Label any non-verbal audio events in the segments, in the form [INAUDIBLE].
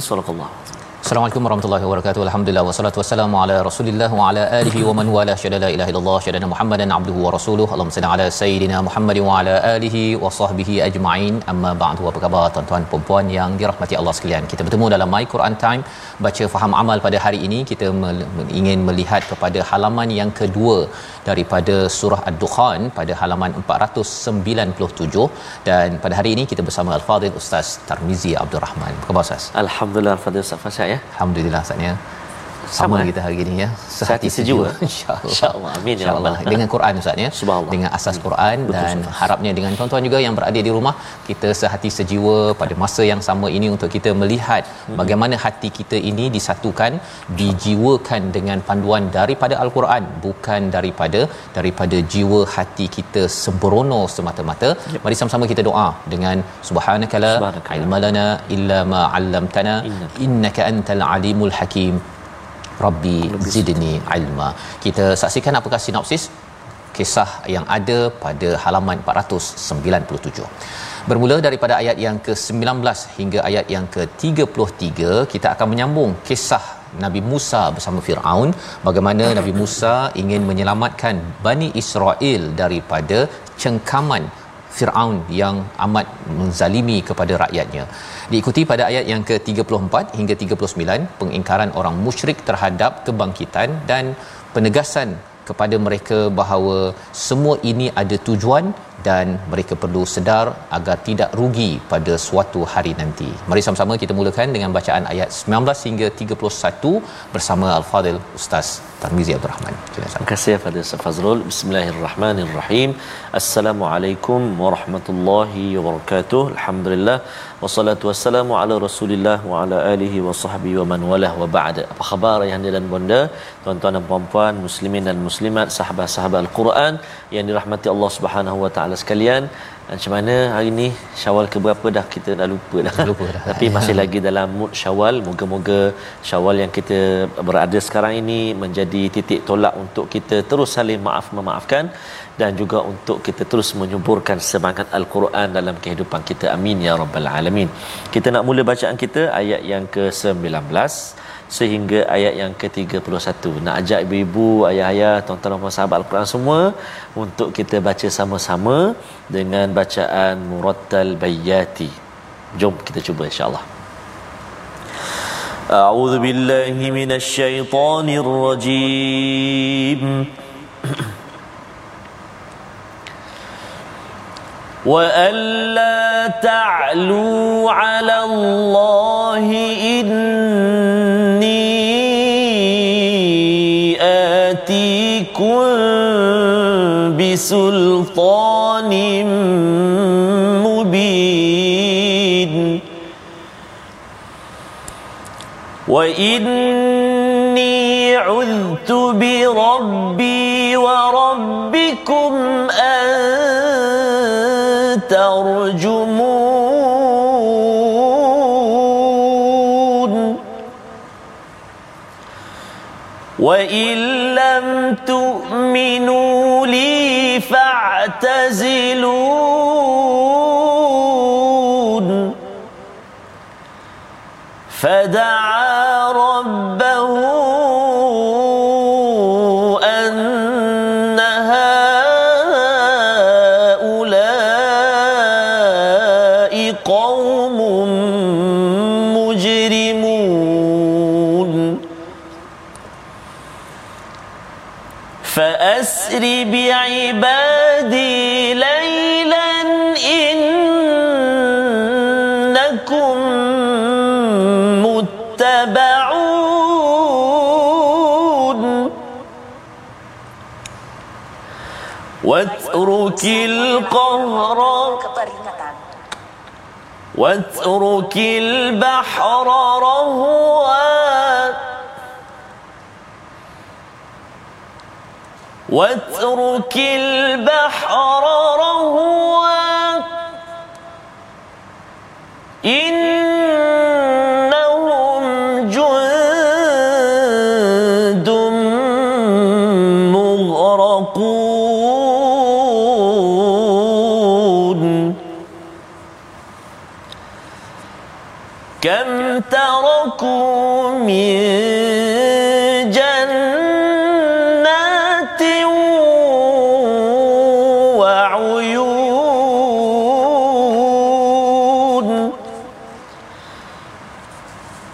sallallahu Assalamualaikum warahmatullahi wabarakatuh. Alhamdulillah wassalatu wassalamu ala Rasulillah wa ala alihi wa man wala syada la ilaha illallah syada Muhammadan abduhu wa rasuluhu. Allahumma salli ala sayidina Muhammad wa ala alihi wa sahbihi ajma'in. Amma ba'du. Apa khabar tuan-tuan puan-puan yang dirahmati Allah sekalian? Kita bertemu dalam My Quran Time baca faham amal pada hari ini. Kita ingin melihat kepada halaman yang kedua daripada surah Ad-Dukhan pada halaman 497 dan pada hari ini kita bersama Al-Fadhil Ustaz Tarmizi Abdul Rahman. Apa khabar Ustaz? Alhamdulillah Fadil Ustaz Fasya ya. Alhamdulillah saatnya sama Sama. kita hari ini ya. Sehati sejiwa. [LAUGHS] insyaallah. InsyaAllah. Amin, ya Rabbal. dengan Quran Ustaz ya. Dengan asas Quran dan harapnya dengan tuan-tuan juga yang berada di rumah kita sehati sejiwa pada masa yang sama ini untuk kita melihat bagaimana hati kita ini disatukan dijiwakan dengan panduan daripada al-Quran bukan daripada daripada jiwa hati kita sembrono semata-mata. Mari sama-sama kita doa dengan subhanakala Subhanaka. ilmalana illa ma 'allamtana innaka antal alimul hakim Rabbi zidni ilma. Kita saksikan apakah sinopsis kisah yang ada pada halaman 497. Bermula daripada ayat yang ke-19 hingga ayat yang ke-33, kita akan menyambung kisah Nabi Musa bersama Firaun bagaimana Nabi Musa ingin menyelamatkan Bani Israel daripada cengkaman Firaun yang amat menzalimi kepada rakyatnya. Diikuti pada ayat yang ke-34 hingga 39 pengingkaran orang musyrik terhadap kebangkitan dan penegasan kepada mereka bahawa semua ini ada tujuan dan mereka perlu sedar agar tidak rugi pada suatu hari nanti. Mari sama-sama kita mulakan dengan bacaan ayat 19 hingga 31 bersama Al-Fadil Ustaz Tarmizi Abdul Rahman. Terima kasih Fadil Ustaz Fazrul. Bismillahirrahmanirrahim. Assalamualaikum warahmatullahi wabarakatuh. Alhamdulillah. Wassalatu wassalamu ala rasulillah wa ala alihi wa sahbihi wa man walah wa ba'da. Apa khabar ayah dan bonda, tuan-tuan dan puan-puan, muslimin dan muslimat, sahabat-sahabat Al-Quran yang dirahmati Allah Subhanahu wa taala sekalian. Macam mana hari ni Syawal ke berapa dah kita dah lupa dah. Lupa dah. [LAUGHS] Tapi masih lagi dalam mood Syawal. Moga-moga Syawal yang kita berada sekarang ini menjadi titik tolak untuk kita terus saling maaf memaafkan dan juga untuk kita terus menyuburkan semangat Al-Quran dalam kehidupan kita. Amin ya rabbal alamin. Kita nak mula bacaan kita ayat yang ke-19 sehingga ayat yang ke-31. Nak ajak ibu-ibu, ayah-ayah, tuan-tuan dan puan sahabat Al-Quran semua untuk kita baca sama-sama dengan bacaan Murattal Bayyati. Jom kita cuba insya-Allah. أعوذ بالله من الشيطان الرجيم [CLEARS THROAT] وألا تعلوا على الله إني آتيكم بسلطان مبين. وإني عذت بربي وربكم أن ترجمون. وإن تؤمنوا لي فاعتزلون. فدعا واترك القهر واترك البحر رهوا واترك البحر رهوا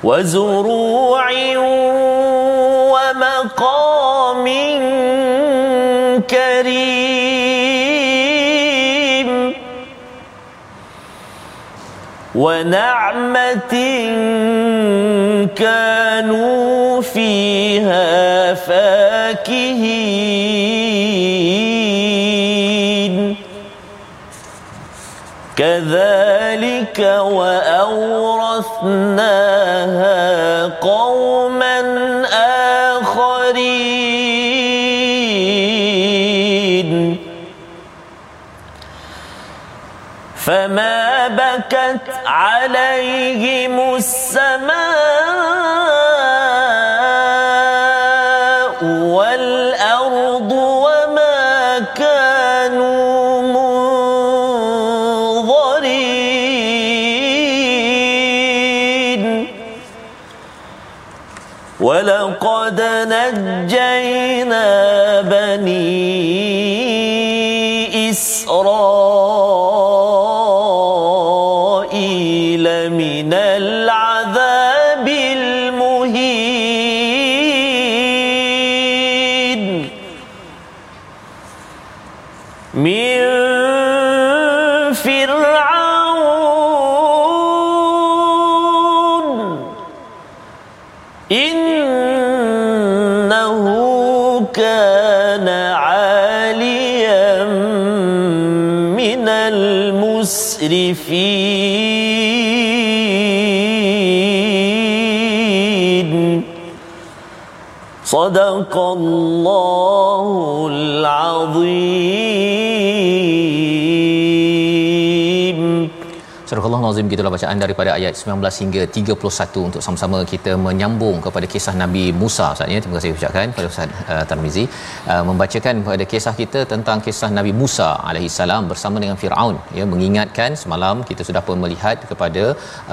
وزروع ومقام كريم ونعمة كانوا فيها فاكهين. كذلك وأورثناها قوما آخرين فما بكت عليهم السماء ولقد المسرفين صدق الله العظيم Surah Nazim gitulah bacaan daripada ayat 19 hingga 31 untuk sama-sama kita menyambung kepada kisah Nabi Musa Ustaz ya. Terima kasih ucapkan kepada Ustaz uh, Tarmizi. Uh, membacakan kepada kisah kita tentang kisah Nabi Musa alaihi salam bersama dengan Firaun ya. Mengingatkan semalam kita sudah pun melihat kepada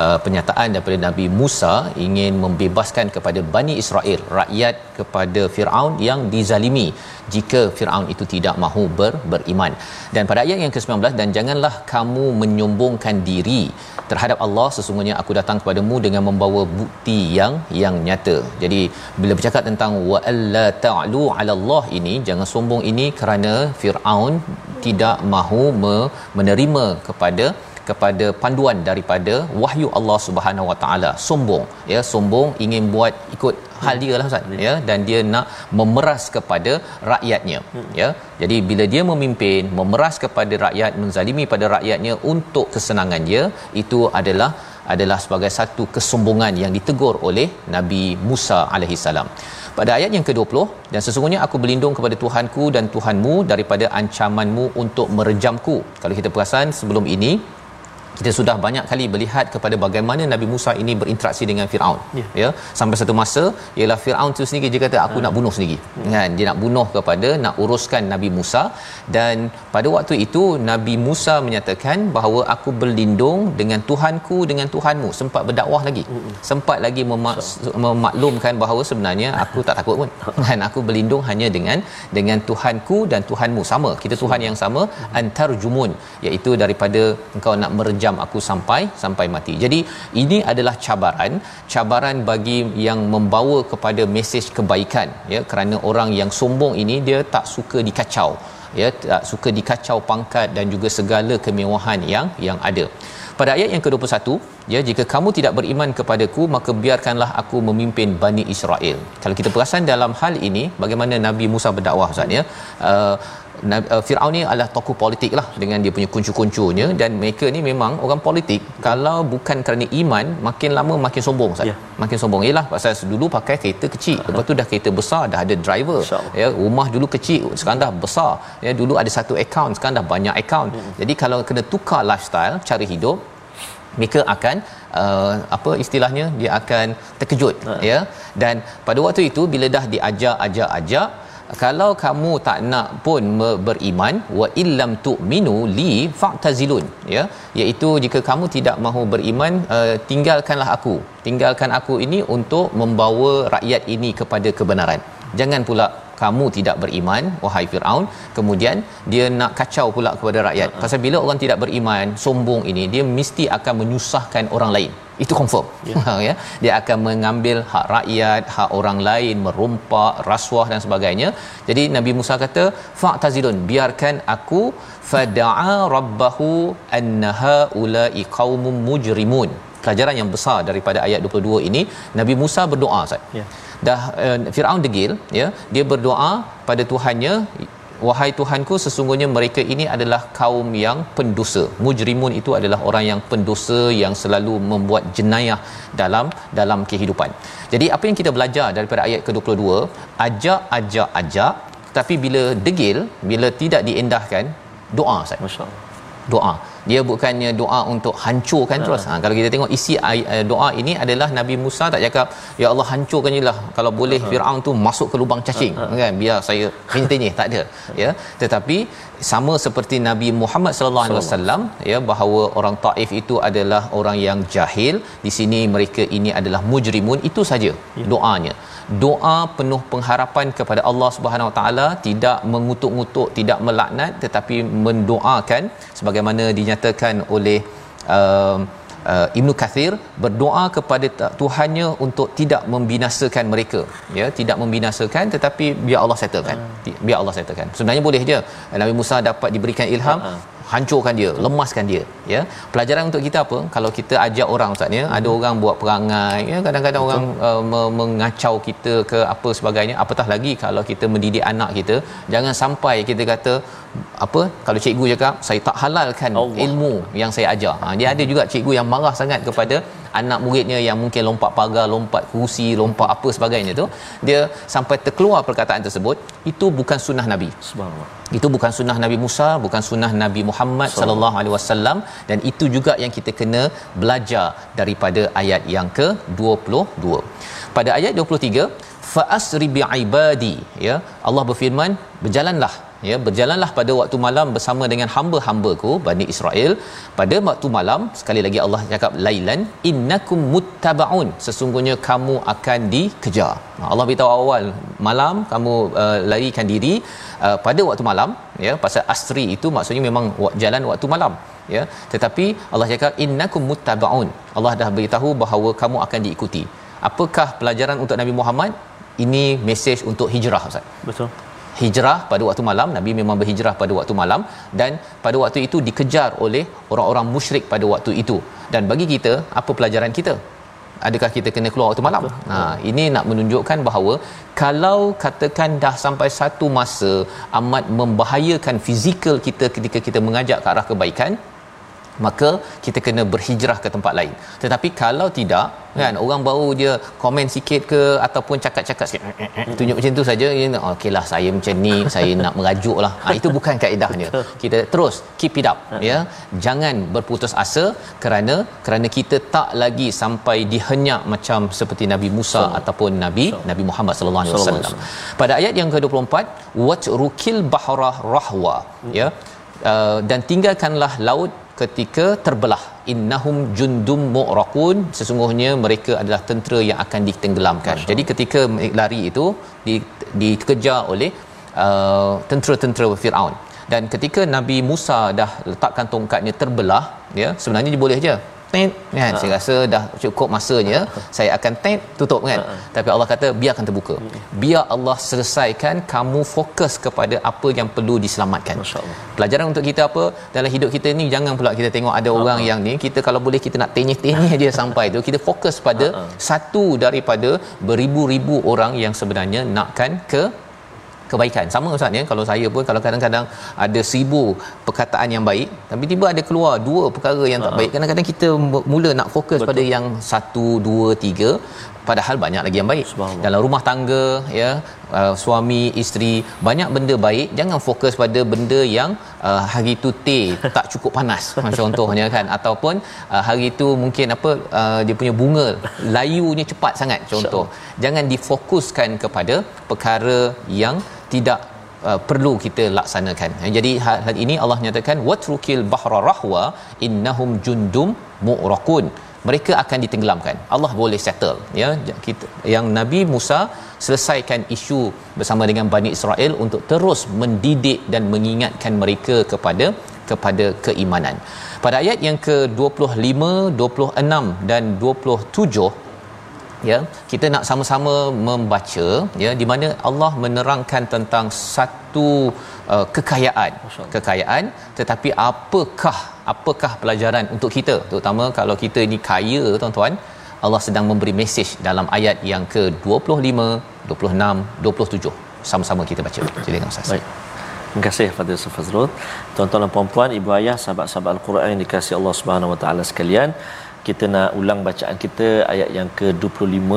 uh, penyataan daripada Nabi Musa ingin membebaskan kepada Bani Israel rakyat kepada Firaun yang dizalimi jika Firaun itu tidak mahu ber, beriman. Dan pada ayat yang ke-19 dan janganlah kamu menyombongkan diri terhadap Allah sesungguhnya aku datang kepadamu dengan membawa bukti yang yang nyata. Jadi bila bercakap tentang wa alla ta'lu 'ala Allah ini jangan sombong ini kerana Firaun tidak mahu me- menerima kepada kepada panduan daripada wahyu Allah Subhanahu Wa Taala sombong ya sombong ingin buat ikut hal dia lah ustaz ya dan dia nak memeras kepada rakyatnya ya jadi bila dia memimpin memeras kepada rakyat menzalimi pada rakyatnya untuk kesenangan dia itu adalah adalah sebagai satu kesombongan yang ditegur oleh Nabi Musa alaihi salam. Pada ayat yang ke-20 dan sesungguhnya aku berlindung kepada Tuhanku dan Tuhanmu daripada ancamanmu untuk merejamku. Kalau kita perasan sebelum ini kita sudah banyak kali melihat kepada bagaimana Nabi Musa ini berinteraksi dengan Firaun. Ya. ya sampai satu masa ialah Firaun tu sendiri dia kata aku nak bunuh sendiri. Kan dia nak bunuh kepada nak uruskan Nabi Musa. Dan pada waktu itu Nabi Musa menyatakan bahawa aku berlindung dengan Tuhanku dengan Tuhanmu. Sempat berdakwah lagi. Sempat lagi memaks- memaklumkan bahawa sebenarnya aku tak takut pun. [LAUGHS] Kan aku berlindung hanya dengan dengan Tuhanku dan Tuhanmu sama. Kita Tuhan yang sama antar jumun iaitu daripada engkau nak merejam kejam aku sampai sampai mati. Jadi ini adalah cabaran cabaran bagi yang membawa kepada mesej kebaikan ya. Kerana orang yang sombong ini dia tak suka dikacau ya. Tak suka dikacau pangkat dan juga segala kemewahan yang yang ada. Pada ayat yang ke-21 ya jika kamu tidak beriman kepadaku maka biarkanlah aku memimpin Bani Israel. Kalau kita perasan dalam hal ini bagaimana Nabi Musa berdakwah Ustaz ya uh, Firaun ni adalah tokoh politik lah dengan dia punya kuncu-kuncunya dan mereka ni memang orang politik kalau bukan kerana iman makin lama makin sombong Ustaz. Yeah. Makin sombong ialah pasal dulu pakai kereta kecil uh-huh. lepas tu dah kereta besar dah ada driver ya rumah dulu kecil sekarang dah besar ya dulu ada satu account sekarang dah banyak account. Hmm. Jadi kalau kena tukar lifestyle cara hidup mereka akan uh, apa istilahnya dia akan terkejut uh. ya dan pada waktu itu bila dah diajak-ajak-ajak kalau kamu tak nak pun beriman wa illam tu'minu li fa'tazilun ya. Iaitu jika kamu tidak mahu beriman uh, tinggalkanlah aku. Tinggalkan aku ini untuk membawa rakyat ini kepada kebenaran. Jangan pula kamu tidak beriman wahai Firaun. Kemudian dia nak kacau pula kepada rakyat. Uh-huh. pasal bila orang tidak beriman sombong ini dia mesti akan menyusahkan orang lain. Itu confirm. Yeah. [LAUGHS] ya. Dia akan mengambil hak rakyat hak orang lain merompak rasuah dan sebagainya. Jadi Nabi Musa kata fa'tazilun biarkan aku fada'a rabbahu annaha ulai qaumum mujrimun pelajaran yang besar daripada ayat 22 ini Nabi Musa berdoa Ustaz. Yeah dah uh, Firaun degil ya dia berdoa pada Tuhannya wahai Tuhanku sesungguhnya mereka ini adalah kaum yang pendosa. Mujrimun itu adalah orang yang pendosa yang selalu membuat jenayah dalam dalam kehidupan. Jadi apa yang kita belajar daripada ayat ke-22 ajak ajak ajak. Tapi bila degil bila tidak diendahkan doa Ustaz. Masyaallah doa dia bukannya doa untuk hancurkan ha. terus. Ha kalau kita tengok isi uh, doa ini adalah Nabi Musa tak cakap ya Allah hancurkan jelah kalau boleh ha. Firaun tu masuk ke lubang cacing. Ha. kan? Biar saya hentinya tak ada. Ya? Tetapi sama seperti Nabi Muhammad sallallahu alaihi wasallam ya bahawa orang Taif itu adalah orang yang jahil. Di sini mereka ini adalah mujrimun. Itu saja ya. doanya doa penuh pengharapan kepada Allah Subhanahu Wa Taala tidak mengutuk-ngutuk tidak melaknat tetapi mendoakan sebagaimana dinyatakan oleh uh, uh, Ibnu Kathir berdoa kepada Tuhannya untuk tidak membinasakan mereka. Ya tidak membinasakan tetapi biar Allah settlekan. Uh. biar Allah settlekan. Sebenarnya boleh je. Nabi Musa dapat diberikan ilham. Uh-huh hancurkan dia lemaskan dia ya pelajaran untuk kita apa kalau kita ajak orang ustaz ya hmm. ada orang buat perangai ya kadang-kadang Betul. orang uh, mengacau kita ke apa sebagainya apatah lagi kalau kita mendidik anak kita jangan sampai kita kata apa kalau cikgu cakap saya tak halalkan Allah. ilmu yang saya ajar ha, dia ada juga cikgu yang marah sangat kepada anak muridnya yang mungkin lompat pagar lompat kerusi lompat apa sebagainya tu dia sampai terkeluar perkataan tersebut itu bukan sunnah nabi. Subhanallah. Itu bukan sunnah Nabi Musa bukan sunnah Nabi Muhammad sallallahu alaihi wasallam dan itu juga yang kita kena belajar daripada ayat yang ke-22 pada ayat 23 fa asri bi ibadi ya Allah berfirman berjalanlah ya berjalanlah pada waktu malam bersama dengan hamba-hambaku Bani Israel. Pada waktu malam sekali lagi Allah cakap lailan innakum muttabaun. Sesungguhnya kamu akan dikejar. Allah beritahu awal malam kamu uh, larikan diri uh, pada waktu malam ya pasal asri itu maksudnya memang jalan waktu malam ya. Tetapi Allah cakap innakum muttabaun. Allah dah beritahu bahawa kamu akan diikuti. Apakah pelajaran untuk Nabi Muhammad? Ini mesej untuk hijrah ustaz. Betul hijrah pada waktu malam. Nabi memang berhijrah pada waktu malam dan pada waktu itu dikejar oleh orang-orang musyrik pada waktu itu. Dan bagi kita apa pelajaran kita? Adakah kita kena keluar waktu malam? Ha ini nak menunjukkan bahawa kalau katakan dah sampai satu masa amat membahayakan fizikal kita ketika kita mengajak ke arah kebaikan maka kita kena berhijrah ke tempat lain. Tetapi kalau tidak kan orang baru dia komen sikit ke ataupun cakap-cakap sikit eh, eh, eh, tunjuk macam tu saja okeylah saya macam ni saya nak merajuklah ha, itu bukan kaedahnya. Kita terus keep it up ya. Jangan berputus asa kerana kerana kita tak lagi sampai dihenyak macam seperti Nabi Musa so, ataupun Nabi so. Nabi Muhammad sallallahu alaihi wasallam. pada ayat yang ke-24 wat rukil bahra rahwa ya. Uh, dan tinggalkanlah laut ketika terbelah. Innahum jundum mu'raqun. Sesungguhnya mereka adalah tentera yang akan ditenggelamkan. Masya. jadi ketika lari itu di, dikejar oleh uh, tentera-tentera Firaun. Dan ketika Nabi Musa dah letakkan tongkatnya terbelah ya sebenarnya dia boleh je tet kan ha. saya rasa dah cukup masanya ha. saya akan tet tutup kan ha. tapi Allah kata biarkan terbuka hmm. biar Allah selesaikan kamu fokus kepada apa yang perlu diselamatkan pelajaran untuk kita apa dalam hidup kita ni jangan pula kita tengok ada ha. orang yang ni kita kalau boleh kita nak tenyeh-tenyeh dia sampai tu kita fokus pada ha. satu daripada beribu-ribu orang yang sebenarnya nakkan ke kebaikan. Sama ustaz ya. Kalau saya pun kalau kadang-kadang ada seribu perkataan yang baik tapi tiba ada keluar dua perkara yang tak uh-huh. baik. Kadang-kadang kita mula nak fokus Betul. pada yang satu dua tiga padahal banyak lagi yang baik. Dalam rumah tangga ya uh, suami isteri banyak benda baik jangan fokus pada benda yang uh, hari tu teh [LAUGHS] tak cukup panas. Contohnya kan. Ataupun uh, hari tu mungkin apa uh, dia punya bunga layunya cepat sangat contoh. Jangan difokuskan kepada perkara yang tidak uh, perlu kita laksanakan. Jadi hal ini Allah nyatakan watrukil bahra rahwa innahum jundum mu'raqun. Mereka akan ditenggelamkan. Allah boleh settle ya. Kita yang Nabi Musa selesaikan isu bersama dengan Bani Israel untuk terus mendidik dan mengingatkan mereka kepada kepada keimanan. Pada ayat yang ke-25, 26 dan 27 ya kita nak sama-sama membaca ya di mana Allah menerangkan tentang satu uh, kekayaan. Kekayaan tetapi apakah apakah pelajaran untuk kita? Terutama kalau kita ini kaya tuan-tuan Allah sedang memberi mesej dalam ayat yang ke-25 26 27 sama-sama kita baca. Silakan ustaz. Baik. Terima kasih Fadil Sufazrul. Tuan-tuan dan puan-puan, ibu ayah, sahabat-sahabat Al-Quran yang dikasihi Allah Subhanahu Wa Taala sekalian kita nak ulang bacaan kita ayat yang ke-25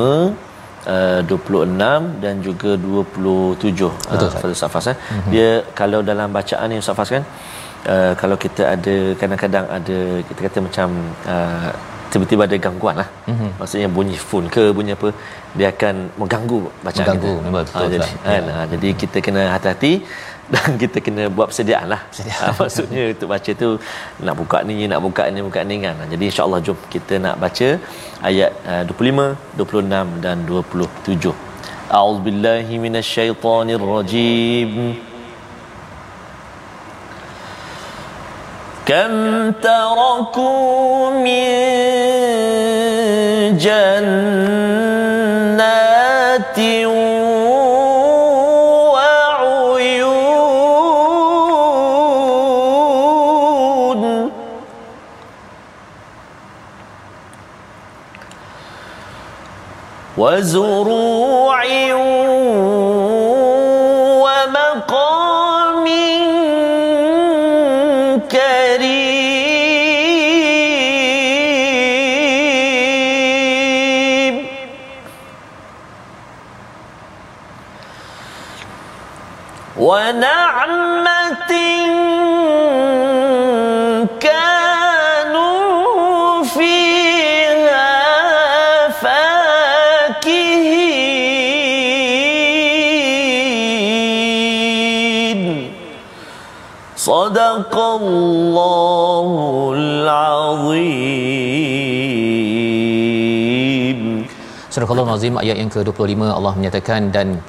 uh, 26 dan juga 27 Betul, uh, Ustaz eh. mm-hmm. dia kalau dalam bacaan ni Ustaz Fas kan uh, kalau kita ada kadang-kadang ada kita kata macam uh, tiba-tiba ada gangguan lah. Mm-hmm. maksudnya bunyi phone ke bunyi apa dia akan mengganggu bacaan mengganggu, kita. memang betul, ha, jadi, kan, ha, jadi kita kena hati-hati [LAUGHS] dan kita kena buat persediaan lah. Persediaan. Ha, maksudnya untuk baca tu nak buka ni nak buka ni buka ni kan. Jadi insyaAllah jom kita nak baca ayat uh, 25 26 dan 27 A'udzubillahi minasyaitonirrajim كم تركوا من جنات وزروع صدق الله العظيم Surah Al-Azim ayat yang ke-25 Allah menyatakan dan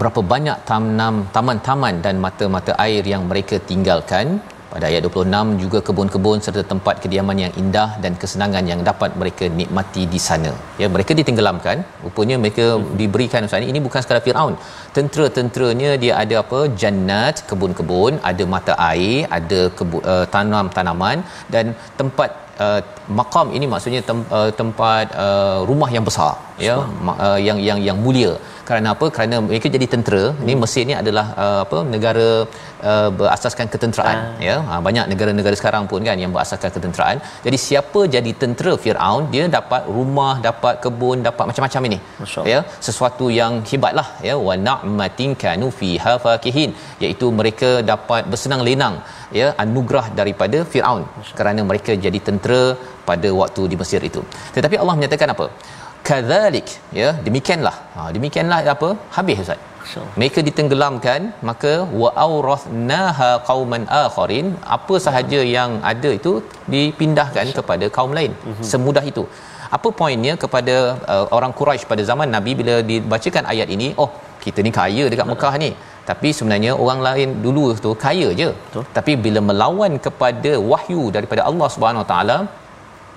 berapa banyak tanam taman-taman dan mata-mata air yang mereka tinggalkan pada ayat 26 juga kebun-kebun serta tempat kediaman yang indah dan kesenangan yang dapat mereka nikmati di sana. Ya mereka ditenggelamkan, rupanya mereka hmm. diberikan Ustaz ini bukan sekadar Firaun. Tentera-tenteranya dia ada apa? Jannat, kebun-kebun, ada mata air, ada kebu- uh, tanam-tanaman dan tempat uh, makam ini maksudnya tem, uh, tempat uh, rumah yang besar ya uh, yang yang yang mulia. Kerana apa? Kerana mereka jadi tentera. Hmm. ni Mesir ni adalah uh, apa negara uh, berasaskan ketenteraan. Ah. ya ha, banyak negara-negara sekarang pun kan yang berasaskan ketenteraan. Jadi siapa jadi tentera Firaun dia dapat rumah dapat kebun dapat macam-macam ini. Ya sesuatu yang hebatlah. Ya wa na'matin kanu fiha fakihin. Iaitu mereka dapat bersenang lenang ya anugerah daripada Firaun. Kerana mereka jadi tentera pada waktu di Mesir itu. Tetapi Allah menyatakan apa kadzalik ya demikianlah. Ha demikianlah apa? Habis ustaz. Mereka ditenggelamkan maka wa aurathnaha qauman akharin apa sahaja yang ada itu dipindahkan kepada kaum lain. Mm-hmm. semudah itu. Apa poinnya kepada uh, orang Quraisy pada zaman Nabi bila dibacakan ayat ini? Oh kita ni kaya dekat Mekah ni. Tapi sebenarnya orang lain dulu tu kaya je. Betul. tapi bila melawan kepada wahyu daripada Allah Subhanahu Wa Taala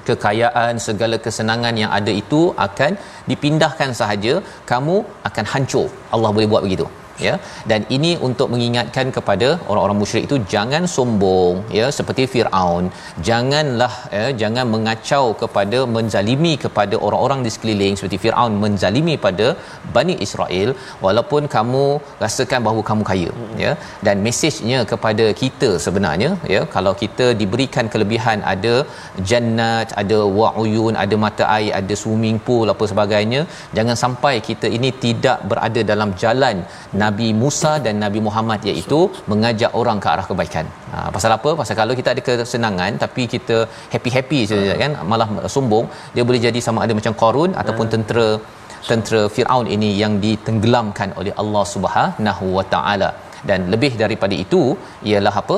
kekayaan segala kesenangan yang ada itu akan dipindahkan sahaja. Kamu akan hancur. Allah boleh buat begitu ya. Dan ini untuk mengingatkan kepada orang-orang musyrik itu jangan sombong ya seperti Firaun. Janganlah ya jangan mengacau kepada menzalimi kepada orang-orang di sekeliling seperti Firaun menzalimi pada Bani Israel walaupun kamu rasakan bahawa kamu kaya ya. Dan mesejnya kepada kita sebenarnya ya kalau kita diberikan kelebihan ada jannat ada wa'uyun ada mata air ada swimming pool apa sebagainya jangan sampai kita ini tidak berada dalam jalan Nabi Musa dan Nabi Muhammad iaitu mengajak orang ke arah kebaikan. Ha, pasal apa? Pasal kalau kita ada kesenangan tapi kita happy-happy saja kan malah sombong, dia boleh jadi sama ada macam Qarun ataupun tentera tentera Firaun ini yang ditenggelamkan oleh Allah Subhanahu Wa Taala. Dan lebih daripada itu ialah apa?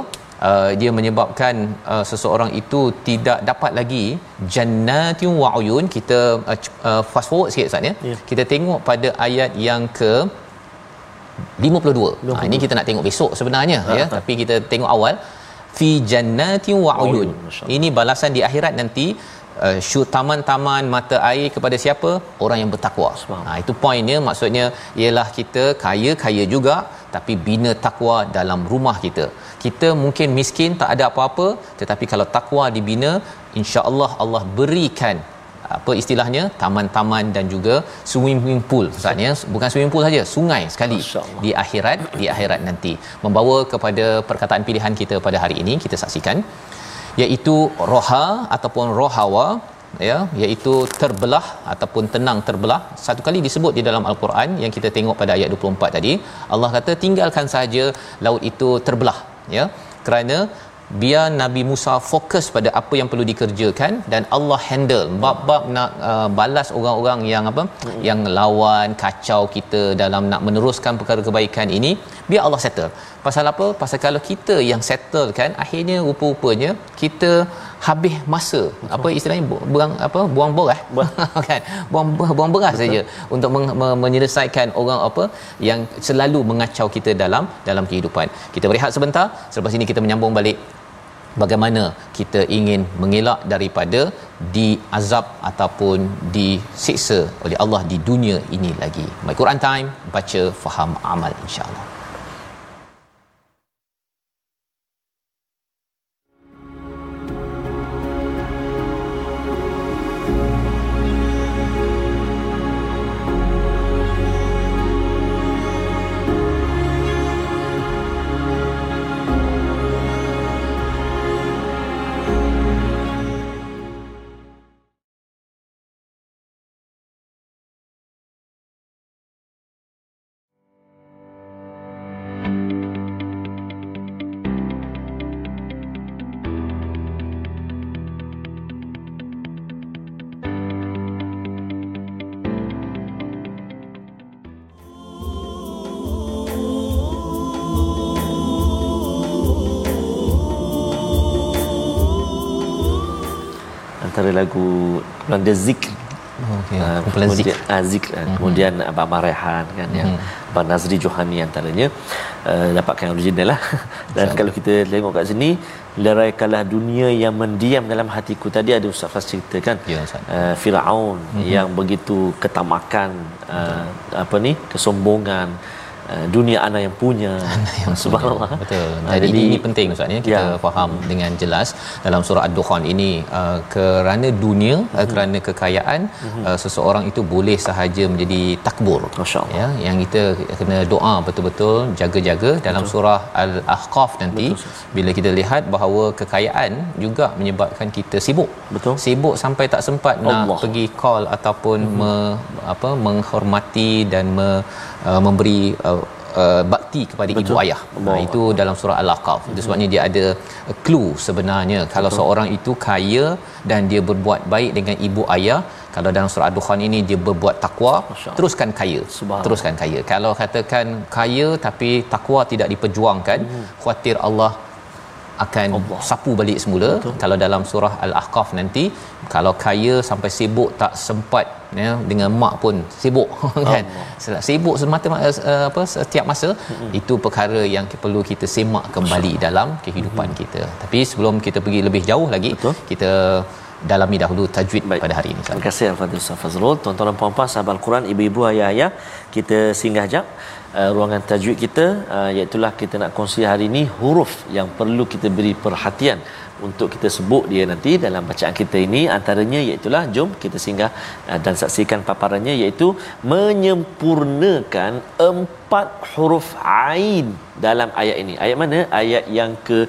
Uh, dia menyebabkan uh, seseorang itu tidak dapat lagi jannatin wa uyun kita uh, uh, fast forward sikit Ustaz ya. Ya. Kita tengok pada ayat yang ke 52. Ha, ini kita nak tengok besok sebenarnya Ha, ya ha. tapi kita tengok awal fi jannatin wa uyun. Uyun, Allah. Ini balasan di akhirat nanti uh, syut taman-taman mata air kepada siapa? Orang yang bertakwa. Ha itu poinnya maksudnya ialah kita kaya-kaya juga tapi bina takwa dalam rumah kita. Kita mungkin miskin tak ada apa-apa tetapi kalau takwa dibina insya-Allah Allah berikan apa istilahnya taman-taman dan juga swimming pool maksudnya bukan swimming pool saja sungai sekali di akhirat di akhirat nanti. Membawa kepada perkataan pilihan kita pada hari ini kita saksikan iaitu roha ataupun rohawa ya iaitu terbelah ataupun tenang terbelah. Satu kali disebut di dalam al-Quran yang kita tengok pada ayat 24 tadi. Allah kata tinggalkan saja laut itu terbelah ya. Kerana biar Nabi Musa fokus pada apa yang perlu dikerjakan dan Allah handle bab-bab nak uh, balas orang-orang yang apa mm-hmm. yang lawan kacau kita dalam nak meneruskan perkara kebaikan ini biar Allah settle pasal apa? Pasal kalau kita yang settle kan akhirnya rupa-rupanya kita habis masa. Betul. apa istilahnya? Bu- buang apa? Buang beras. [LAUGHS] Kan? Buang buang beras saja untuk meng, me, menyelesaikan orang apa yang selalu mengacau kita dalam dalam kehidupan. Kita berehat sebentar. Selepas ini kita menyambung balik. Bagaimana kita ingin mengelak daripada diazab ataupun disiksa oleh Allah di dunia ini lagi. My Quran Time, baca, faham, amal insya-Allah. Antara lagu Okey. Ah, Kumpulan Zik. kemudian, ah, Zik ah, kemudian Abang Abang Rehan kan yang Abang Nazri Johani antaranya. Uh, dapatkan original lah. [LAUGHS] Dan kalau kita tengok kat sini leraikanlah dunia yang mendiam dalam hatiku. Tadi ada Ustaz Fas cerita kan Ya, uh, Firaun yang begitu ketamakan uh, apa ni kesombongan uh, dunia anak [LAUGHS] yang punya subhanallah Betul. Ah, Jadi, ini, ini penting Ustaz ya kita Ya. faham dengan jelas dalam surah Ad-Dukhan ini uh, kerana dunia Mhm. uh, kerana kekayaan uh, seseorang itu boleh sahaja menjadi takbur. Ya, yang kita kena doa betul-betul jaga-jaga dalam surah Al-Ahqaf nanti bila kita lihat bahawa kekayaan juga menyebabkan kita sibuk. Betul. Sibuk sampai tak sempat nak Allah. pergi call ataupun me, apa menghormati dan me, uh, memberi uh, uh, bakti kepada Betul. ibu ayah. Allah. Nah, itu dalam surah Al-Ahqaf. Itu sebabnya dia ada clue sebenarnya kalau seorang itu kaya dan dia berbuat baik dengan ibu ayah, kalau dalam surah Ad-Dukhan ini dia berbuat takwa, teruskan kaya. Teruskan kaya. Kalau katakan kaya tapi takwa tidak diperjuangkan, Hmm. khuatir Allah akan Allah. sapu balik semula Betul. kalau dalam surah al-ahqaf nanti kalau kaya sampai sibuk tak sempat ya dengan mak pun sibuk [LAUGHS] kan Allah. sibuk semata-mata uh, apa setiap masa mm-hmm. itu perkara yang perlu kita semak kembali Masya. dalam kehidupan mm-hmm. kita tapi sebelum kita pergi lebih jauh lagi Betul. kita dalami dahulu tajwid Baik. pada hari ini. Terima kasih Al-Fadhil Ustaz Fazrul. Tuan-tuan dan puan-puan sahabat Al-Quran, ibu-ibu, ayah-ayah, kita singgah jap uh, ruangan tajwid kita uh, iaitu kita nak kongsi hari ini huruf yang perlu kita beri perhatian untuk kita sebut dia nanti dalam bacaan kita ini. Antaranya iaitu jom kita singgah uh, dan saksikan paparannya iaitu menyempurnakan empat huruf ain dalam ayat ini. Ayat mana? Ayat yang ke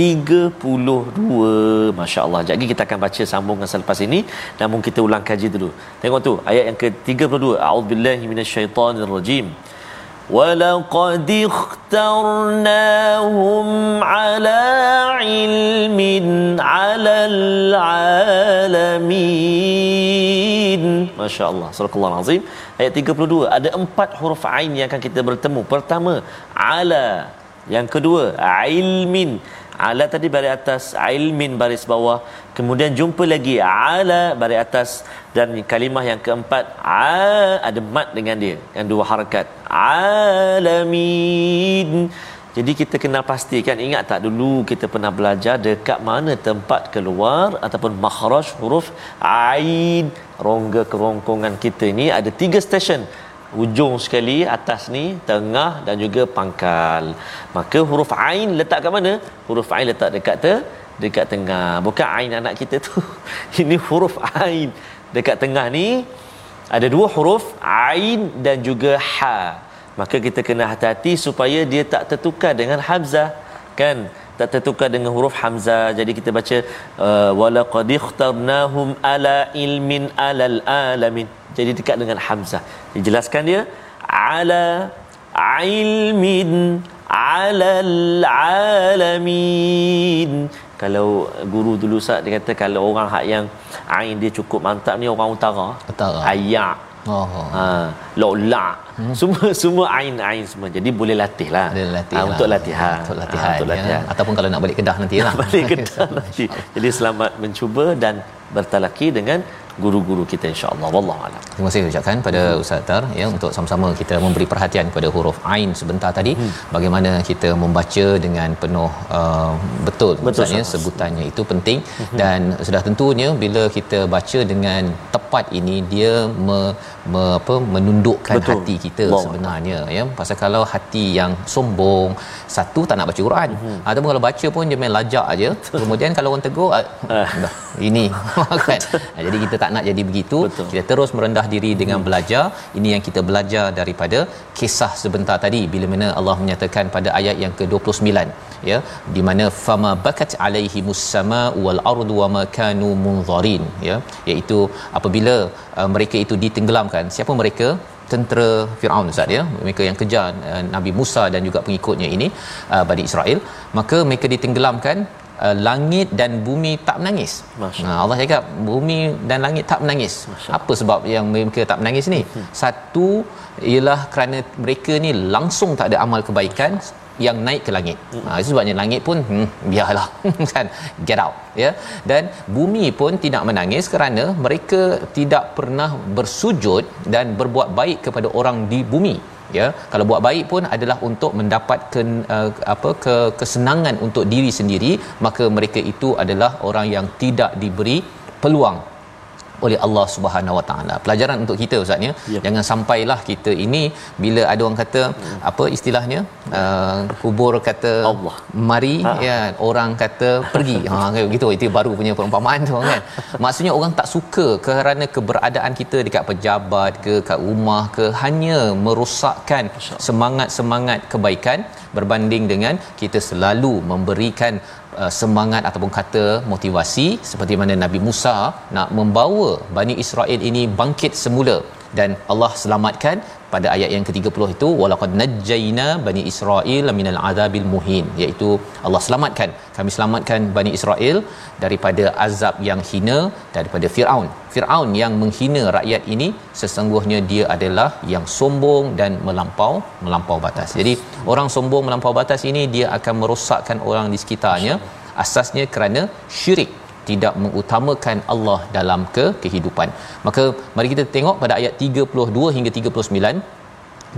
32 Masya Allah Jadi kita akan baca sambungan selepas ini. Namun kita ulang kaji dulu. Tengok tu ayat yang ke-32 A'udzubillahi minasyaitanirrajim ولقد اخترناهم على علم على العالمين ما شاء الله surah Allah azim ayat 32 ada empat huruf ain yang akan kita bertemu pertama ala yang kedua ilmin ala tadi baris atas ilmin baris bawah. Kemudian jumpa lagi ala baris atas dan kalimah yang keempat a ada mat dengan dia yang dua harakat. Alamin. Jadi kita kena pastikan ingat tak dulu kita pernah belajar dekat mana tempat keluar ataupun makhraj huruf ain rongga kerongkongan kita ni ada tiga stesen ujung sekali atas ni tengah dan juga pangkal. Maka huruf ain letak kat mana? Huruf ain letak dekat te dekat tengah. Bukan ain anak kita tu. [LAUGHS] Ini huruf ain dekat tengah ni. Ada dua huruf ain dan juga ha. Maka kita kena hati-hati supaya dia tak tertukar dengan hamzah kan tak tertukar dengan huruf hamzah. Jadi kita baca uh, walaqad ikhtarnahum ala ilmin alal alamin. Jadi dekat dengan hamzah. Dijelaskan dia ala ilmin alal alamin. Kalau guru dulu Ustaz dia kata kalau orang hak yang ain dia cukup mantap ni orang utara. Utara. Ayak Oh. Ha, la hmm. semua semua ain ain semua. Jadi boleh latih lah. Boleh latih ha, untuk latihan. Untuk latihan. Ha, untuk latihan. Ya. Ataupun kalau nak balik Kedah nanti lah. balik Kedah nanti. [LAUGHS] Jadi selamat mencuba dan bertalaki dengan guru-guru kita insya-Allah wallahu alam. Terima kasih ucapkan pada. Ustaz Tar ya untuk sama-sama kita memberi perhatian kepada huruf ain sebentar tadi hmm. bagaimana kita membaca dengan penuh uh, betul maksudnya sebutannya itu penting hmm. dan sudah tentunya bila kita baca dengan tepat ini dia me, me, apa menundukkan betul. hati kita Allah. sebenarnya ya pasal kalau hati yang sombong satu tak nak baca Quran hmm. ataupun kalau baca pun dia main lajak aja kemudian kalau orang tegur dah ini [LAUGHS] kan jadi kita tak nak jadi begitu Betul. kita terus merendah diri dengan hmm. belajar. Ini yang kita belajar daripada kisah sebentar tadi bila mana Allah menyatakan pada ayat yang ke-29 ya di mana fama bakat alaihi mussama wal ardu wama kanu munzarin ya. Iaitu apabila uh, mereka itu ditenggelamkan siapa mereka? Tentera Firaun Ustaz ya. Mereka yang kejar uh, Nabi Musa dan juga pengikutnya ini uh, Bani Israel. Maka mereka ditenggelamkan uh, langit dan bumi tak menangis. Nah, Allah cakap bumi dan langit tak menangis. Apa sebab yang mereka tak menangis ni? Hmm. Satu ialah kerana mereka ni langsung tak ada amal kebaikan yang naik ke langit. Hmm. Ha, itu sebabnya langit pun hmm, biarlah [LAUGHS] kan get out ya. Dan bumi pun tidak menangis kerana mereka tidak pernah bersujud dan berbuat baik kepada orang di bumi ya kalau buat baik pun adalah untuk mendapatkan uh, apa ke kesenangan untuk diri sendiri maka mereka itu adalah orang yang tidak diberi peluang oleh Allah Subhanahu Wa Taala. Pelajaran untuk kita ustaz ya. ya. Jangan sampailah kita ini bila ada orang kata hmm. apa istilahnya uh, kubur kata Allah mari ha. ya orang kata pergi. [LAUGHS] Ha begitu itu baru punya perumpamaan tu kan. [LAUGHS] Maksudnya orang tak suka kerana keberadaan kita dekat pejabat ke kat rumah ke hanya merosakkan semangat-semangat kebaikan berbanding dengan kita selalu memberikan uh, semangat ataupun kata motivasi seperti mana Nabi Musa nak membawa Bani Israel ini bangkit semula dan Allah selamatkan pada ayat yang ke-30 itu walaqad najjayna bani israil minal azabil muhin. Iaitu Allah selamatkan kami selamatkan bani Israel daripada azab yang hina daripada Firaun. Firaun yang menghina rakyat ini sesungguhnya dia adalah yang sombong dan melampau melampau batas. Jadi orang sombong melampau batas ini dia akan merosakkan orang di sekitarnya asasnya kerana syirik tidak mengutamakan Allah dalam ke kehidupan. Maka mari kita tengok pada ayat 32 hingga 39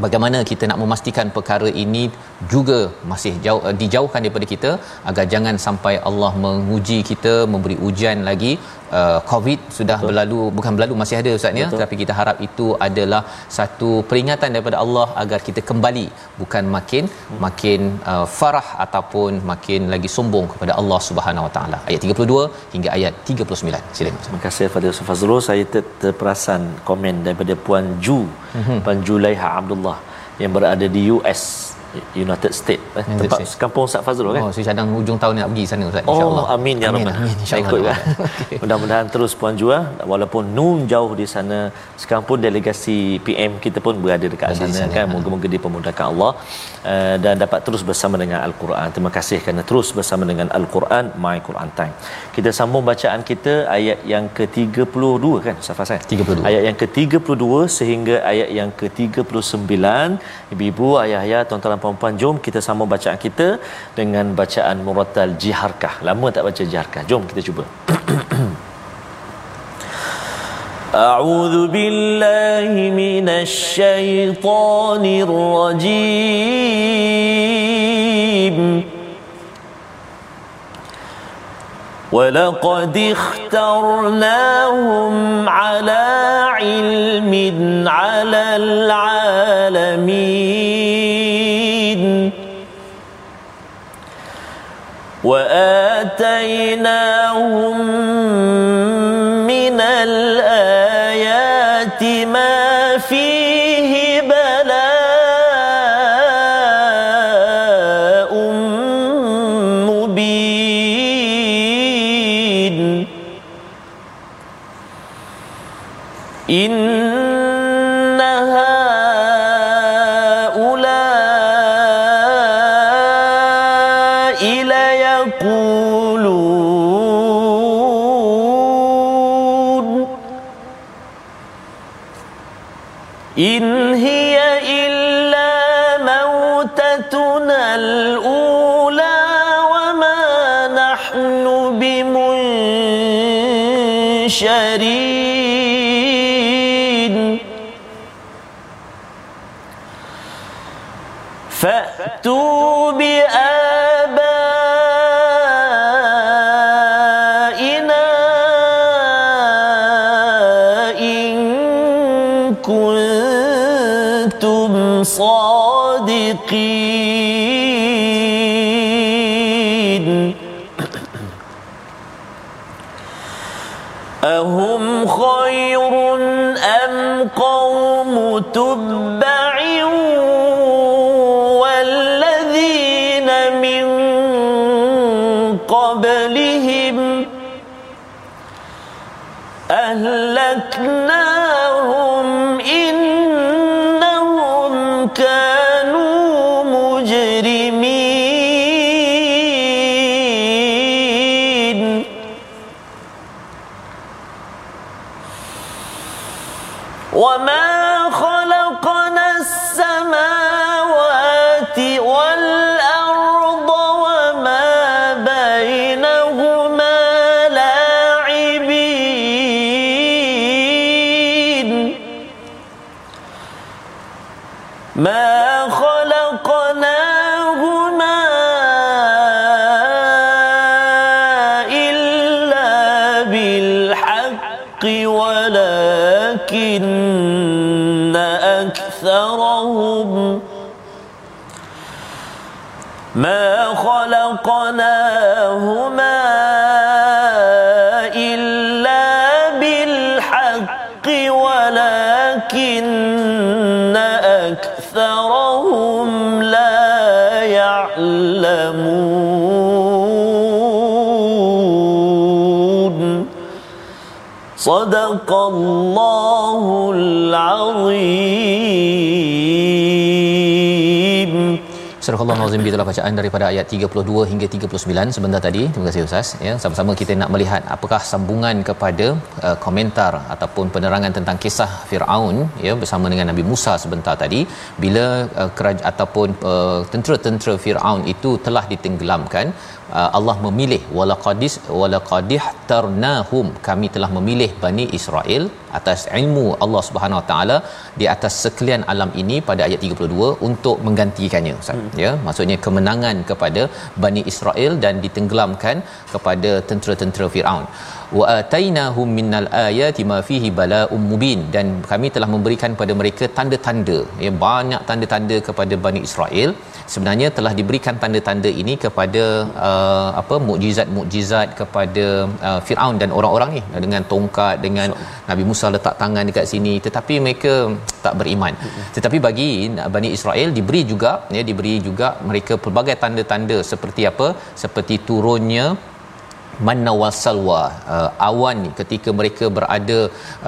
bagaimana kita nak memastikan perkara ini juga masih jauh uh, dijauhkan daripada kita agar jangan sampai Allah menguji kita memberi ujian lagi uh, covid sudah Betul. berlalu bukan berlalu masih ada ustaz ya? Tapi kita harap itu adalah satu peringatan daripada Allah agar kita kembali bukan makin hmm. makin uh, farah ataupun makin lagi sombong kepada Allah Subhanahu Wa Taala. Ayat 32 hingga ayat 39 silakan terima kasih Fadil Fazrul. Saya ter- terperasan komen daripada puan Ju mm-hmm. puan Julaiha Abdullah yang berada di US United States eh, United tempat States. kampung Ustaz Fazrul kan? Oh saya cadang hujung tahun nak pergi sana Ustaz insyaallah. Oh, amin ya rabbal alamin. Insyaallah kan? okay. mudah-mudahan terus puan jua walaupun nun jauh di sana sekarang pun delegasi PM kita pun berada dekat sana, sana kan? ha. moga-moga dipermudahkan Allah. Uh, dan dapat terus bersama dengan al-Quran. Terima kasih kerana terus bersama dengan al-Quran my Quran time. Kita sambung bacaan kita ayat yang ke-32 kan Ustaz Fazrul 32 ayat yang ke-32 sehingga ayat yang ke-39 ibu-ibu ayah-ayah tuan-tuan puan-puan jom kita sama bacaan kita dengan bacaan murattal jiharkah lama tak baca jiharkah jom kita cuba [CLEARS THROAT] أعوذ بالله من الشيطان الرجيم ولقد اخترناهم على علم على العالمين وآتيناهم من الآيات صادقين أهم خير أم قوم تبع والذين من قبلهم أهلكناهم خلقناهما إلا بالحق ولكن أكثرهم لا يعلمون Sadaqallahul Azim. Surah Allah Nazim itulah bacaan daripada ayat 32 hingga 39 sebentar tadi. Terima kasih Ustaz. Ya, sama-sama kita nak melihat apakah sambungan kepada uh, komentar ataupun penerangan tentang kisah Firaun ya bersama dengan Nabi Musa sebentar tadi bila uh, kerajaan ataupun uh, tentera-tentera Firaun itu telah ditenggelamkan Allah memilih walaqadis walaqadih tarnahum kami telah memilih Bani Israel atas ilmu Allah Subhanahu Wa Taala di atas sekalian alam ini pada ayat 32 untuk menggantikannya Ustaz. Hmm. ya maksudnya kemenangan kepada Bani Israel dan ditenggelamkan kepada tentera-tentera Firaun wa atainahum minnal ayati ma fihi bala'um mubin. Dan kami telah memberikan pada mereka tanda-tanda ya banyak tanda-tanda kepada Bani Israel. Sebenarnya telah diberikan tanda-tanda ini kepada uh, apa mukjizat-mukjizat kepada uh, Firaun dan orang-orang ni. Dengan tongkat dengan so. Nabi Musa letak tangan dekat sini. Tetapi mereka tak beriman. Tetapi bagi Bani Israel diberi juga ya diberi juga mereka pelbagai tanda-tanda seperti apa? Seperti turunnya manna wasalwa uh, awan ketika mereka berada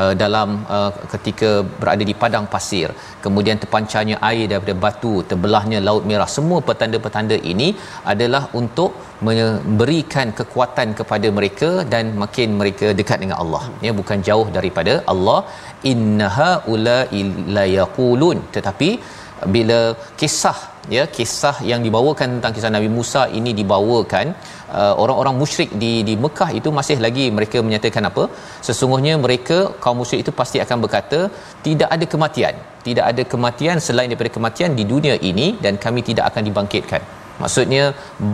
uh, dalam uh, ketika berada di padang pasir. Kemudian terpancarnya air daripada batu terbelahnya laut merah. Semua petanda-petanda ini adalah untuk memberikan kekuatan kepada mereka dan makin mereka dekat dengan Allah. Ya bukan jauh daripada Allah. Innaha ula illa yaqulun. Tetapi bila kisah ya kisah yang dibawakan tentang kisah Nabi Musa ini dibawakan uh, orang-orang musyrik di di Mekah itu masih lagi mereka menyatakan apa? Sesungguhnya mereka kaum musyrik itu pasti akan berkata tidak ada kematian. Tidak ada kematian selain daripada kematian di dunia ini dan kami tidak akan dibangkitkan Maksudnya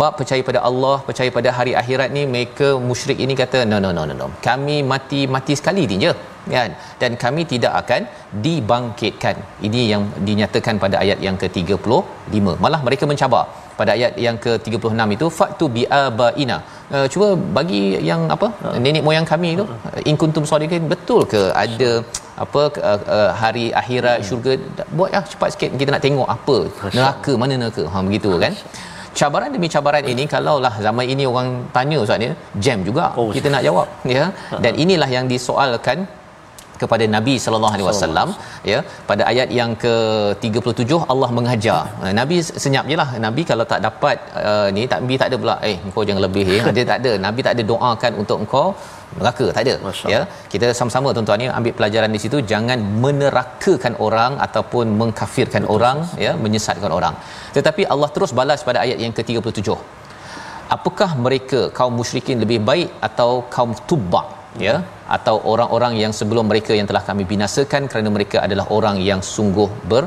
bab percaya pada Allah, percaya pada hari akhirat ni mereka musyrik ini kata no no no no no. Kami mati mati sekali ni je kan dan kami tidak akan dibangkitkan. Ini yang dinyatakan pada ayat yang ke-35. Malah mereka mencabar pada ayat yang ke-36 itu fatu bi abaina. Uh, cuba bagi yang apa uh. nenek moyang kami itu uh. in kuntum sadiqin betul ke ada apa uh, uh, hari akhirat hmm. syurga buatlah cepat sikit kita nak tengok apa neraka mana neraka ha begitu kan cabaran demi cabaran ini kalaulah zaman ini orang tanya ustaz ni jam juga. Oh, kita nak jawab ya. Dan inilah yang disoalkan kepada Nabi sallallahu alaihi wasallam ya. Pada ayat yang ke-37 Allah mengajar. Nabi senyap jelah Nabi kalau tak dapat uh, ni tak Nabi tak ada pula eh engkau jangan lebih ya. Dia tak ada. Nabi tak ada doakan untuk engkau neraka tak ada. Ya? Kita sama-sama tuan-tuan ya ambil pelajaran di situ. Jangan menerakakan orang ataupun mengkafirkan Betul. orang ya menyesatkan orang. Tetapi Allah terus balas pada ayat yang ke-37 apakah mereka kaum musyrikin lebih baik atau kaum tubba ya? Atau orang-orang yang sebelum mereka yang telah kami binasakan kerana mereka adalah orang yang sungguh ber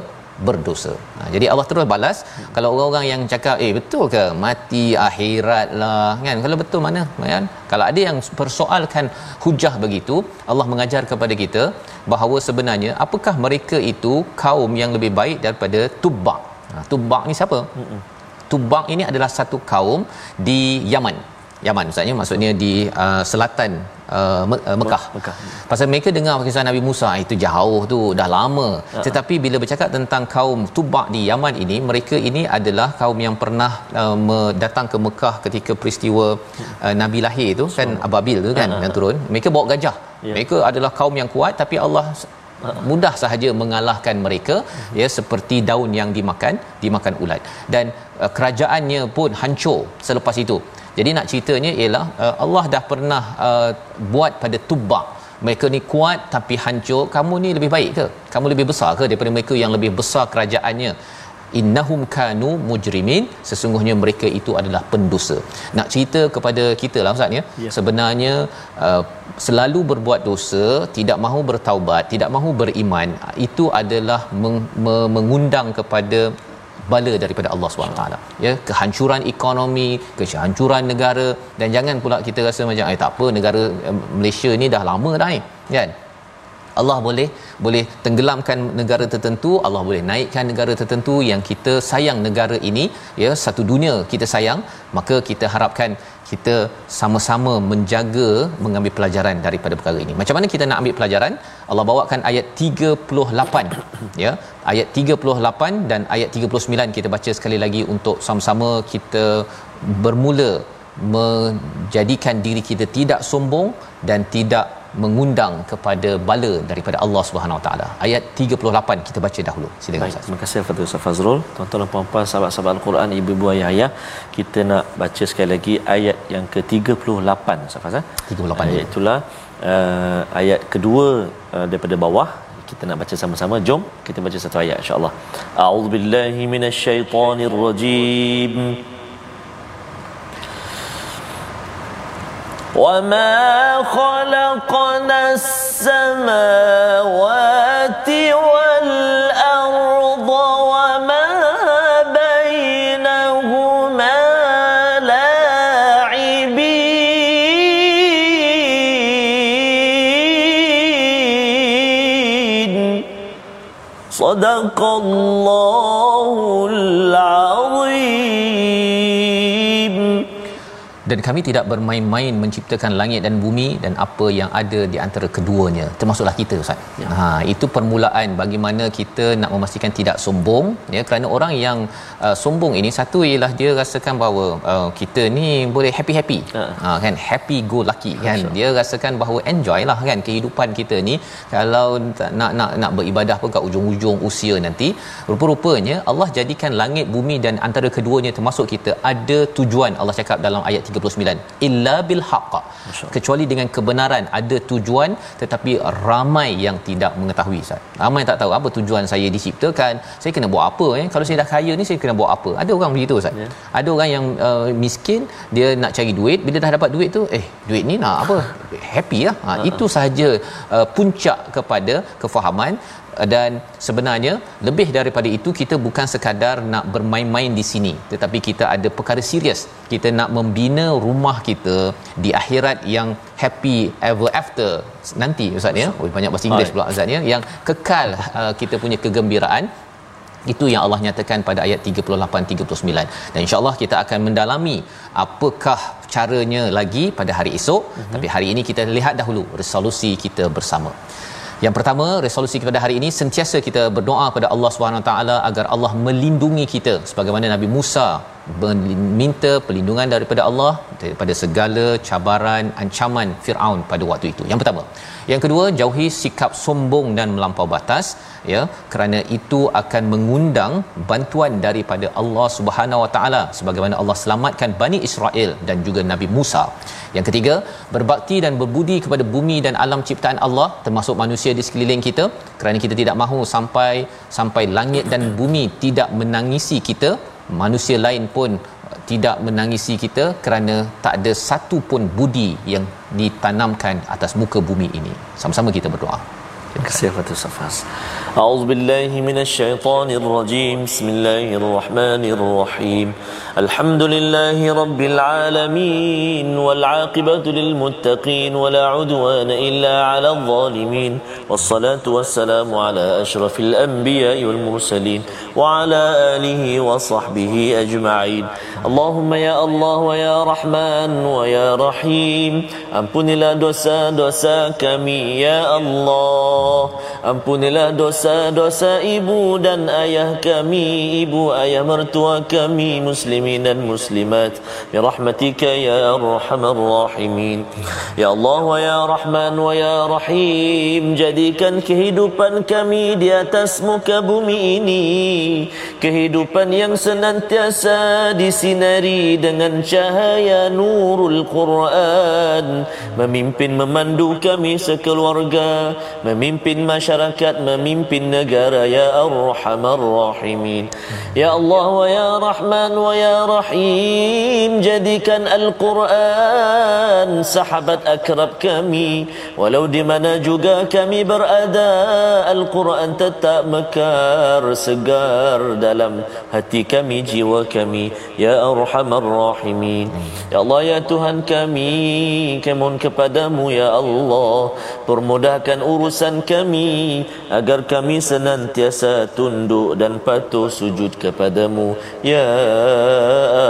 berdosa. Ha, jadi Allah terus balas hmm. kalau orang-orang yang cakap eh betul ke mati akhirat lah kan kalau betul mana kan kalau ada yang persoalkan hujah begitu Allah mengajar kepada kita bahawa sebenarnya apakah mereka itu kaum yang lebih baik daripada Tubak. Ha, Tubak ni siapa? Hmm. Tubak ini adalah satu kaum di Yaman. Yaman maksudnya maksudnya di uh, selatan uh, Me- uh, Mekah. Mekah. Pasal mereka dengar kisah Nabi Musa ah, itu jauh tu dah lama. Uh-huh. Tetapi bila bercakap tentang kaum Tubak di Yaman ini, mereka ini adalah kaum yang pernah uh, datang ke Mekah ketika peristiwa uh, Nabi lahir tu kan so, Ababil tu kan uh-huh. yang turun. Mereka bawa gajah. Yeah. Mereka adalah kaum yang kuat tapi Allah mudah sahaja mengalahkan mereka ya seperti daun yang dimakan dimakan ulat dan uh, kerajaannya pun hancur selepas itu jadi nak ceritanya ialah uh, Allah dah pernah uh, buat pada Tubak mereka ni kuat tapi hancur. Kamu ni lebih baik ke? Kamu lebih besar ke daripada mereka yang lebih besar kerajaannya? Innahum kanu mujrimin. Sesungguhnya mereka itu adalah pendosa. Nak cerita kepada kita lah ustaz ya? Yeah. sebenarnya uh, selalu berbuat dosa tidak mahu bertaubat tidak mahu beriman itu adalah meng- mengundang kepada bala daripada Allah SWT ya kehancuran ekonomi kehancuran negara dan jangan pula kita rasa macam eh tak apa negara eh, Malaysia ni dah lama dah ni kan? Allah boleh boleh tenggelamkan negara tertentu Allah boleh naikkan negara tertentu yang kita sayang negara ini. Ya satu dunia kita sayang maka kita harapkan kita sama-sama menjaga mengambil pelajaran daripada perkara ini. Macam mana kita nak ambil pelajaran? Allah bawakan ayat 38 [COUGHS] ya. Ayat 38 dan ayat 39 kita baca sekali lagi untuk sama-sama kita bermula menjadikan diri kita tidak sombong dan tidak mengundang kepada bala daripada Allah Subhanahu Wa Taala. Ayat 38 kita baca dahulu. Silakan Baik, terima kasih kepada Ustaz Fazrul. Tuan-tuan dan puan-puan sahabat-sahabat Al-Quran, ibu-ibu ayah-ayah, kita nak baca sekali lagi ayat yang ke-38 Ustaz Fazrul. 38 ayat itulah uh, ayat kedua uh, daripada bawah kita nak baca sama-sama jom kita baca satu ayat insya-Allah a'udzubillahi minasyaitonirrajim وما خلقنا السماوات والأرض وما بينهما لاعبين صدق الله العظيم dan kami tidak bermain-main menciptakan langit dan bumi dan apa yang ada di antara keduanya. Termasuklah kita ustaz. Ya. ha itu permulaan bagaimana kita nak memastikan tidak sombong ya. Kerana orang yang uh, sombong ini satu ialah dia rasakan bahawa uh, kita ni boleh happy-happy. Ha. ha kan? Happy go lucky kan? dia rasakan bahawa enjoy lah kan? Kehidupan kita ni. Kalau nak nak nak beribadah pun kat ujung-ujung usia nanti rupa-rupanya Allah jadikan langit bumi dan antara keduanya termasuk kita. Ada tujuan Allah cakap dalam ayat 39 illa bil haqq kecuali dengan kebenaran ada tujuan tetapi ramai yang tidak mengetahui Ustaz. Ramai yang tak tahu apa tujuan saya diciptakan. Saya kena buat apa eh? Kalau saya dah kaya ni saya kena buat apa? Ada orang begitu Ustaz. Ya. ada orang yang uh, miskin dia nak cari duit. Bila dah dapat duit tu eh duit ni nak apa? Happy lah. Ha, itu sahaja uh, puncak kepada kefahaman dan sebenarnya lebih daripada itu kita bukan sekadar nak bermain-main di sini. Tetapi kita ada perkara serius. Kita nak membina rumah kita di akhirat yang happy ever after. Nanti ustaz ya? Oh banyak bahasa Inggeris pula ustaz ya? Yang kekal uh, kita punya kegembiraan. Itu yang Allah nyatakan pada ayat 38 39 dan insyaallah kita akan mendalami apakah caranya lagi pada hari esok. Uh-huh. tapi hari ini kita lihat dahulu resolusi kita bersama yang pertama resolusi pada hari ini sentiasa kita berdoa kepada Allah Subhanahu Wa taala agar Allah melindungi kita sebagaimana Nabi Musa meminta perlindungan daripada Allah daripada segala cabaran ancaman Firaun pada waktu itu. Yang pertama. Yang kedua, jauhi sikap sombong dan melampau batas ya kerana itu akan mengundang bantuan daripada Allah Subhanahu Wa taala sebagaimana Allah selamatkan Bani Israel dan juga Nabi Musa. Yang ketiga, berbakti dan berbudi kepada bumi dan alam ciptaan Allah termasuk manusia di sekeliling kita kerana kita tidak mahu sampai sampai langit dan bumi tidak menangisi kita manusia lain pun tidak menangisi kita kerana tak ada satu pun budi yang ditanamkan atas muka bumi ini. Sama-sama kita berdoa. Terima kasih kepada Safas. A'udzu billahi minasyaitonir rajim. Bismillahirrahmanirrahim. Alhamdulillahi rabbil alamin wal 'aqibatu lil muttaqin wa la 'udwana illa 'alal zalimin. Wassalatu wassalamu ala asyrafil anbiya'i wal mursalin wa ala alihi wa sahbihi ajma'in. Allahumma ya Allah wa ya Rahman wa ya Rahim. Ampunilah dosa-dosa kami ya Allah. Ampunilah dosa-dosa ibu dan ayah kami, ibu ayah mertua kami, muslimin dan muslimat. Birahmatika ya arhamar rahimin. Ya Allah wa ya Rahman wa ya Rahim, jadikan kehidupan kami di atas muka bumi ini kehidupan yang senantiasa disinari dengan cahaya nurul Quran, memimpin memandu kami sekeluarga, memimpin masyarakat, memimpin negara ya arhamar rahimin. Ya Allah wa ya Rahman wa ya Rahim, jadikan Al-Quran sahabat akrab kami, walau di mana juga kami berada, Al-Quran tetap mekar segar dalam hati kami, jiwa kami, ya arhamar rahimin. Ya Allah ya Tuhan kami, kemohon kepadamu ya Allah, permudahkan urusan kami agar kami senantiasa tunduk dan patuh sujud kepadamu. Ya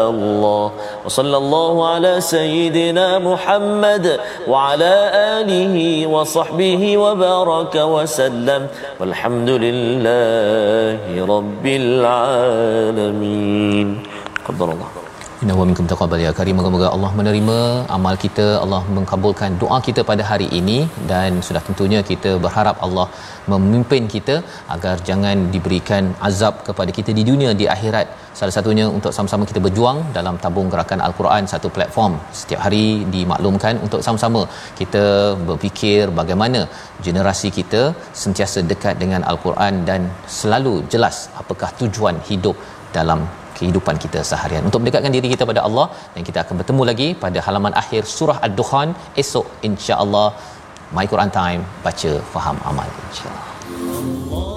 Allah. Wa sallallahu ala sayyidina Muhammad wa ala alihi wa sahbihi wa baraka wa sallam. Walhamdulillahi rabbil alamin. Qadarallah Inna wa minkum taqabbal ya karim. Moga-moga Allah menerima amal kita, Allah mengkabulkan doa kita pada hari ini dan sudah tentunya kita berharap Allah memimpin kita agar jangan diberikan azab kepada kita di dunia di akhirat. Salah satunya untuk sama-sama kita berjuang dalam tabung gerakan Al-Quran satu platform setiap hari dimaklumkan untuk sama-sama kita berfikir bagaimana generasi kita sentiasa dekat dengan Al-Quran dan selalu jelas apakah tujuan hidup dalam kehidupan kita seharian. Untuk mendekatkan diri kita pada Allah dan kita akan bertemu lagi pada halaman akhir surah Ad-Dukhan esok insya-Allah. My Quran Time baca faham amal insya-Allah